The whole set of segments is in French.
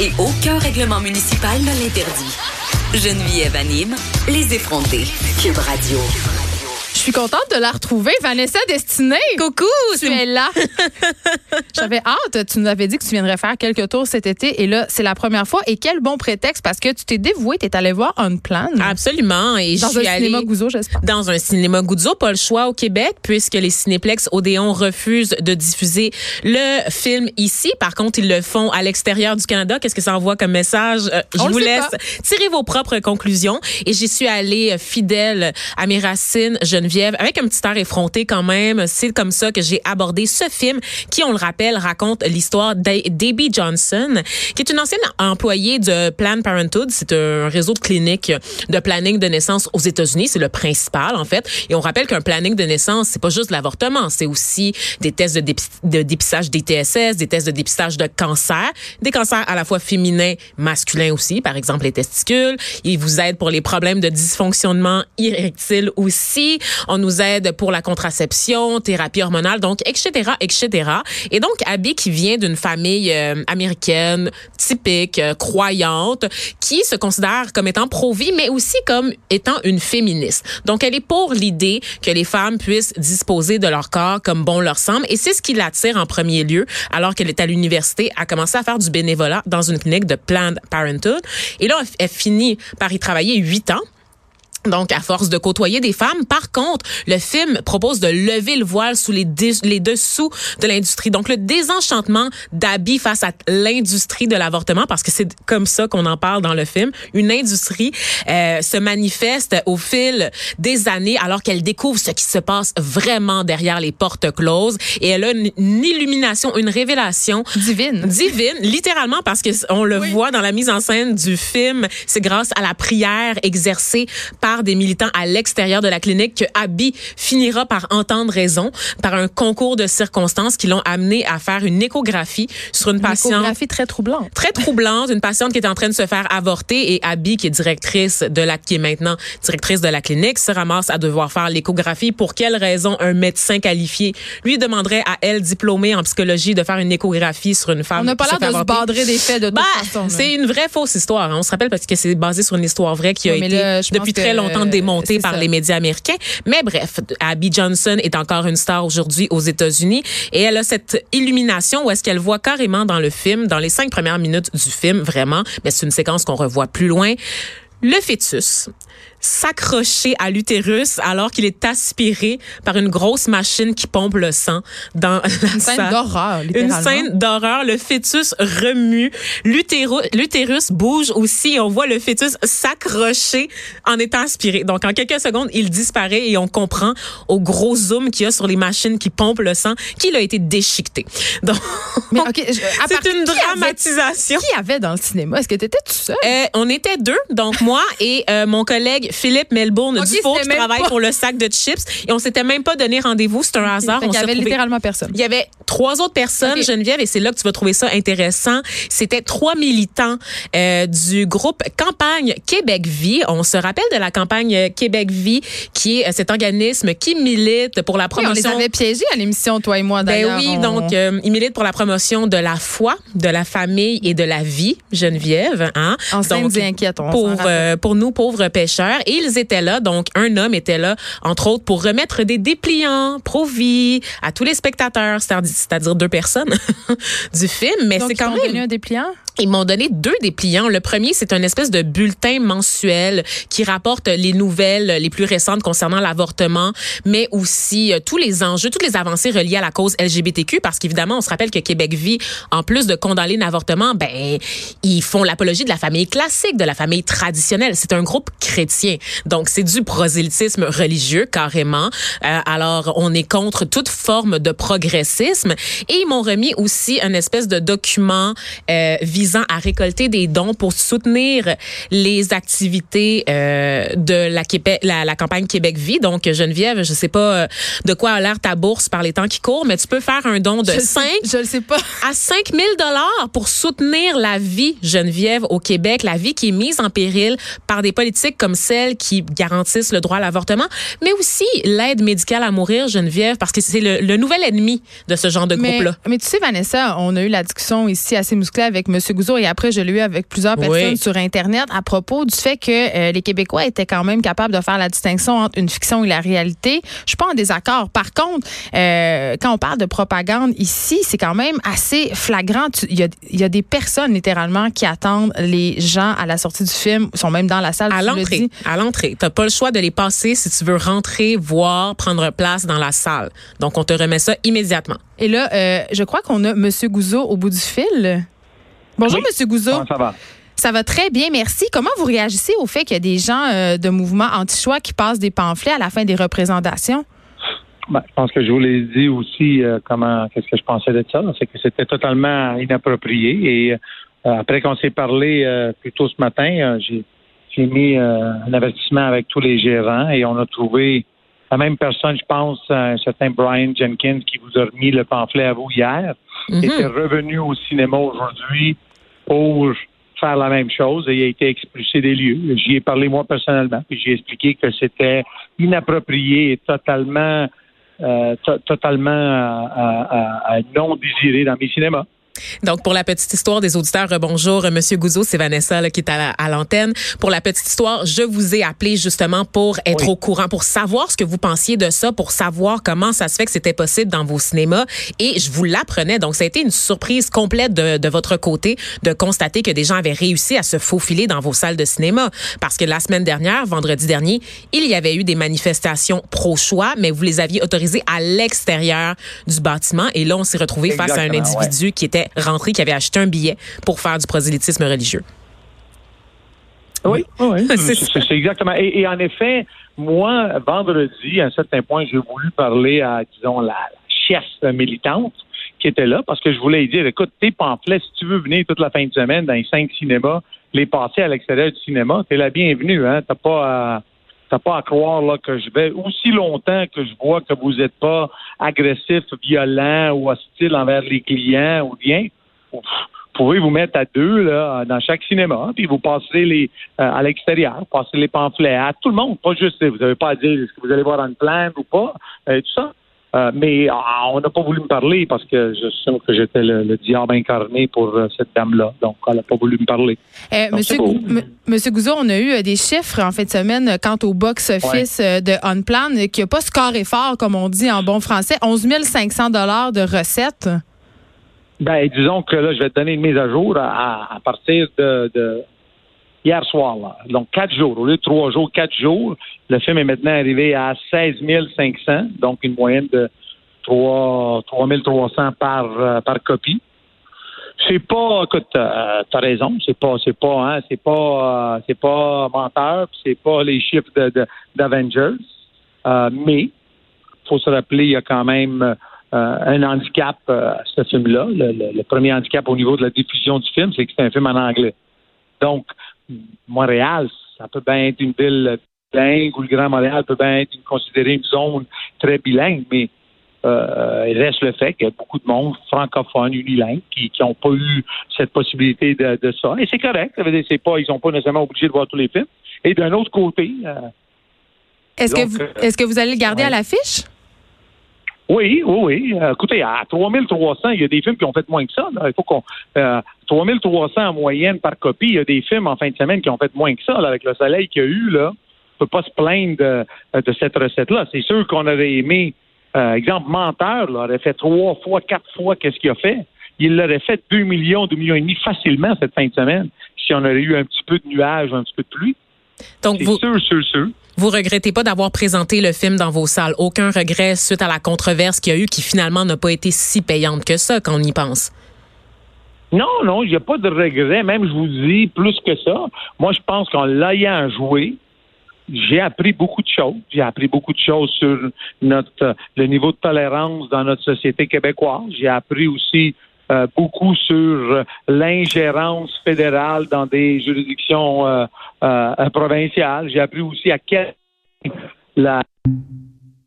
Et aucun règlement municipal ne l'interdit. Geneviève anime Les effrontés. Cube Radio. Je suis contente de la retrouver, Vanessa Destinée. Coucou, tu es là. J'avais hâte. Tu nous avais dit que tu viendrais faire quelques tours cet été et là, c'est la première fois. Et quel bon prétexte parce que tu t'es dévouée, tu es allée voir Unplan. Absolument. Et dans je suis un allée cinéma Gouzeau, j'espère. Dans un cinéma Gouzeau, pas le choix au Québec, puisque les cinéplex Odéon refusent de diffuser le film ici. Par contre, ils le font à l'extérieur du Canada. Qu'est-ce que ça envoie comme message? Euh, je On vous laisse pas. tirer vos propres conclusions. Et j'y suis allée euh, fidèle à mes racines, Geneviève, avec un petit air effronté quand même. C'est comme ça que j'ai abordé ce film qui, on le rappelle, raconte l'histoire d'A- d'Abby Johnson, qui est une ancienne employée de Planned Parenthood. C'est un réseau de cliniques de planning de naissance aux États-Unis. C'est le principal, en fait. Et on rappelle qu'un planning de naissance, c'est pas juste de l'avortement. C'est aussi des tests de, de dépistage des TSS, des tests de dépistage de cancer, des cancers à la fois féminins, masculins aussi, par exemple les testicules. Ils vous aident pour les problèmes de dysfonctionnement érectile aussi. On nous aide pour la contraception, thérapie hormonale, donc etc., etc. Et donc Abby qui vient d'une famille euh, américaine typique, euh, croyante, qui se considère comme étant pro-vie, mais aussi comme étant une féministe. Donc elle est pour l'idée que les femmes puissent disposer de leur corps comme bon leur semble, et c'est ce qui l'attire en premier lieu, alors qu'elle est à l'université, à commencer à faire du bénévolat dans une clinique de Planned Parenthood. Et là, elle, elle finit par y travailler huit ans. Donc, à force de côtoyer des femmes. Par contre, le film propose de lever le voile sous les, les dessous de l'industrie. Donc, le désenchantement d'Abby face à l'industrie de l'avortement, parce que c'est comme ça qu'on en parle dans le film, une industrie euh, se manifeste au fil des années alors qu'elle découvre ce qui se passe vraiment derrière les portes closes. Et elle a une, une illumination, une révélation Divine. divine, littéralement parce que on le voit dans la mise en scène du film, c'est grâce à la prière exercée par des militants à l'extérieur de la clinique que Abby finira par entendre raison par un concours de circonstances qui l'ont amené à faire une échographie sur une Une patiente échographie très troublante. très troublante, une patiente qui est en train de se faire avorter et Abby, qui est directrice de la, qui est maintenant directrice de la clinique, se ramasse à devoir faire l'échographie. Pour quelle raison un médecin qualifié lui demanderait à elle, diplômée en psychologie, de faire une échographie sur une femme On n'a pas l'air de se badrer des faits de toute Bah, façon. c'est une vraie fausse histoire. hein. On se rappelle parce que c'est basé sur une histoire vraie qui a mais été là, depuis très longtemps démontée c'est par ça. les médias américains. Mais bref, Abby Johnson est encore une star aujourd'hui aux États-Unis et elle a cette illumination où est-ce qu'elle voit carrément dans le film, dans les cinq premières minutes du film, vraiment, mais c'est une séquence qu'on revoit plus loin, le fœtus s'accrocher à l'utérus alors qu'il est aspiré par une grosse machine qui pompe le sang dans Une scène d'horreur, Une littéralement. scène d'horreur. Le fœtus remue. L'utérus bouge aussi. On voit le fœtus s'accrocher en étant aspiré. Donc, en quelques secondes, il disparaît et on comprend au gros zoom qu'il y a sur les machines qui pompent le sang qu'il a été déchiqueté. Donc, c'est une qui avait- dramatisation. Qui avait dans le cinéma? Est-ce que tu étais tout seul? Euh, on était deux, donc moi et euh, mon collègue Philippe Melbourne Ok, Dufault c'était qui travaille pas- pour le sac de chips et on s'était même pas donné rendez-vous, c'est un hasard. On qu'il y avait littéralement personne. Il y avait trois autres personnes. Geneviève, et c'est là que tu vas trouver ça intéressant. C'était trois militants euh, du groupe Campagne Québec Vie. On se rappelle de la campagne Québec Vie, qui est euh, cet organisme qui milite pour la Oui, on les promotion. avait piégés à l'émission, toi et moi, Ben d'ailleurs. oui, On- donc euh, il milite pour la promotion de la foi, de la famille et de la vie, Geneviève. Hein? Enceinte Donc, et inquiète, on pour rappelle. Euh, pour nous pauvres pêcheurs. Et ils étaient là. Donc un homme était là entre autres pour remettre des dépliants pro vie à tous les spectateurs c'est-à-dire deux personnes du film. Mais c'est quand même un dépliant? Ils m'ont donné deux dépliants. Le premier, c'est un espèce de bulletin mensuel qui rapporte les nouvelles les plus récentes concernant l'avortement, mais aussi euh, tous les enjeux, toutes les avancées reliées à la cause LGBTQ, parce qu'évidemment, on se rappelle que Québec vit, en plus de condamner l'avortement, ben, ils font l'apologie de la famille classique, de la famille traditionnelle. C'est un groupe chrétien. Donc, c'est du prosélytisme religieux, carrément. Euh, alors, on est contre toute forme de progressisme. Et ils m'ont remis aussi un espèce de document euh, à récolter des dons pour soutenir les activités euh, de la, Québec, la, la, campagne Québec Vie. Donc, Geneviève, je sais pas euh, de quoi a l'air ta bourse par les temps qui courent, mais tu peux faire un don de Je 5 sais- je le sais pas. à 5 000 dollars pour soutenir la vie, Geneviève, au Québec, la vie qui est mise en péril par des politiques comme celles qui garantissent le droit à l'avortement, mais aussi l'aide médicale à mourir, Geneviève, parce que c'est le, le nouvel ennemi de ce genre de groupe-là. mais tu sais, Vanessa, on a eu la discussion ici assez musclée avec M. Gouzeau et après, je l'ai eu avec plusieurs Oui. personnes sur Internet à propos du fait que euh, les Québécois étaient quand même capables de faire la distinction entre une fiction et la réalité. Je suis pas en désaccord. Par contre, euh, quand on parle de propagande ici, c'est quand même assez flagrant. Il y a, il y a des personnes littéralement qui attendent les gens à la sortie du film, sont même dans la salle. À l'entrée, à l'entrée. T'as pas le choix de les passer si tu veux rentrer, voir, prendre place dans la salle. Donc, on te remet ça immédiatement. Et là, euh, je crois qu'on a M. Gouzeau au bout du fil. Bonjour, Oui. M. Gouzeau. Comment ça va? Ça va très bien, merci. Comment vous réagissez au fait qu'il y a des gens euh, de mouvements anti-choix qui passent des pamphlets à la fin des représentations? Ben, je pense que je vous l'ai dit aussi euh, comment qu'est-ce que je pensais de ça. C'est que c'était totalement inapproprié. Et euh, après qu'on s'est parlé plus tôt ce matin, j'ai mis un avertissement avec tous les gérants et on a trouvé la même personne, je pense, un certain Brian Jenkins qui vous a remis le pamphlet à vous hier, Mhm. était revenu au cinéma aujourd'hui pour faire la même chose et il a été expulsé des lieux. J'y ai parlé moi personnellement, puis j'ai expliqué que c'était inapproprié et totalement euh, to- totalement euh, euh, euh, non désiré dans mes cinémas. Donc, pour la petite histoire des auditeurs, euh, bonjour, euh, Monsieur Gouzeau, c'est Vanessa là, qui est à la- à l'antenne. Pour la petite histoire, je vous ai appelé justement pour être Oui. au courant, pour savoir ce que vous pensiez de ça, pour savoir comment ça se fait que c'était possible dans vos cinémas. Et je vous l'apprenais. Donc, ça a été une surprise complète de, de votre côté de constater que des gens avaient réussi à se faufiler dans vos salles de cinéma. Parce que la semaine dernière, vendredi dernier, il y avait eu des manifestations pro-choix, mais vous les aviez autorisées à l'extérieur du bâtiment. Et là, on s'est retrouvé face à un individu qui était rentré, qui avait acheté un billet pour faire du prosélytisme religieux. Oui, oui. C'est exactement. Et, et en effet, moi, vendredi, à un certain point, j'ai voulu parler à, disons, la, la chef militante qui était là, parce que je voulais lui dire, écoute, tes pamphlets, si tu veux venir toute la fin de semaine dans les cinq cinémas, les passer à l'extérieur du cinéma, t'es la bienvenue, hein. T'as pas à, pas à croire là que je vais aussi longtemps que je vois que vous n'êtes pas agressif, violent ou hostile envers les clients ou bien. Vous pouvez vous mettre à deux là, dans chaque cinéma, puis vous passez les euh, à l'extérieur, passer les pamphlets à tout le monde, pas juste vous n'avez pas à dire est-ce que vous allez voir une plainte ou pas, euh, tout ça. Euh, mais ah, on n'a pas voulu me parler parce que je sais que j'étais le, le diable incarné pour euh, cette dame-là. Donc, elle n'a pas voulu me parler. Euh, Donc, Monsieur, Monsieur Gouzeau, on a eu euh, des chiffres en fin de semaine quant au box-office de Unplan euh, qui n'a pas scoré fort, comme on dit en bon français. 11 500 de recettes. Ben, disons que là, je vais te donner une mise à jour à, à partir de, de hier soir. Là. Donc, quatre jours. Au lieu de trois jours, quatre jours. Le film est maintenant arrivé à 16 500, donc une moyenne de 3, 300 par, euh, par copie. C'est pas, écoute, euh, t'as raison, c'est pas, c'est pas, hein, c'est pas, euh, c'est pas menteur, c'est pas les chiffres de, d'Avengers, Euh, mais faut se rappeler, il y a quand même euh, un handicap euh, à ce film-là. Le- le premier handicap au niveau de la diffusion du film, c'est que c'est un film en anglais. Donc, Montréal, ça peut bien être une ville bilingue ou le Grand Montréal peut bien être une- considérée une zone très bilingue, mais euh, il reste le fait qu'il y a beaucoup de monde francophone, unilingue, qui n'ont pas eu cette possibilité de, de ça. Et c'est correct. Ça veut dire c'est pas, ils sont pas nécessairement obligés de voir tous les films. Et d'un autre côté, euh, Est-ce que, vous, euh, que vous allez le garder ouais. à l'affiche? Oui, oui, oui. Euh, écoutez, à 3300, il y a des films qui ont fait moins que ça. là. Il faut qu'on. Euh, 3300 en moyenne par copie, il y a des films en fin de semaine qui ont fait moins que ça. là, avec le soleil qu'il y a eu, là, on peut pas se plaindre de, de cette recette-là. C'est sûr qu'on aurait aimé, euh, exemple, Menteur, là, aurait fait trois fois, quatre fois qu'est-ce qu'il a fait. il l'aurait fait 2 millions, 2 millions et demi facilement cette fin de semaine si on avait eu un petit peu de nuages, un petit peu de pluie. Donc, C'est vous, sûr, sûr, sûr. Vous regrettez pas d'avoir présenté le film dans vos salles. Aucun regret suite à la controverse qu'il y a eu qui finalement n'a pas été si payante que ça quand on y pense. Non, non, il n'y pas de regret. Même, je vous dis, plus que ça. Moi, je pense qu'en l'ayant joué, j'ai appris beaucoup de choses. J'ai appris beaucoup de choses sur notre le niveau de tolérance dans notre société québécoise. J'ai appris aussi euh, beaucoup sur l'ingérence fédérale dans des juridictions euh, euh, provinciales. J'ai appris aussi à quel la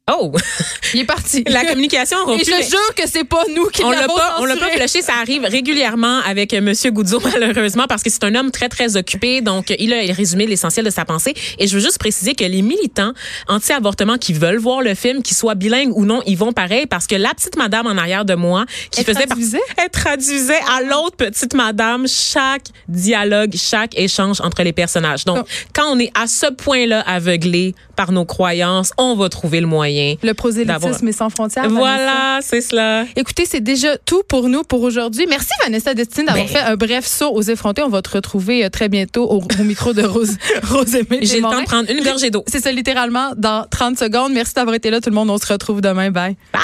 Oh, Il est parti. la communication a Et rompu. je jure que c'est pas nous qui On l'a l'avons pas, on l'a pas flushé. Ça arrive régulièrement avec euh, Monsieur Goudzo, malheureusement, parce que c'est un homme très, très occupé. Donc, il a résumé l'essentiel de sa pensée. Et je veux juste préciser que les militants anti-avortement qui veulent voir le film, qu'ils soient bilingues ou non, ils vont pareil parce que la petite madame en arrière de moi, qui Elle faisait par- traduisait? elle traduisait à l'autre petite madame chaque dialogue, chaque échange entre les personnages. Donc, quand on est à ce point-là aveuglé par nos croyances, on va trouver le moyen. Le prosélytisme est sans frontières. Voilà, c'est cela. Écoutez, c'est déjà tout pour nous pour aujourd'hui. Merci Vanessa Destine d'avoir Ben- fait un bref saut aux effrontés. On va te retrouver euh, très bientôt au, au micro de Rose, Rose Aimée J'ai le temps de prendre une gorgée d'eau. C'est ça littéralement dans 30 secondes. Merci d'avoir été là tout le monde. On se retrouve demain. Bye. Bye!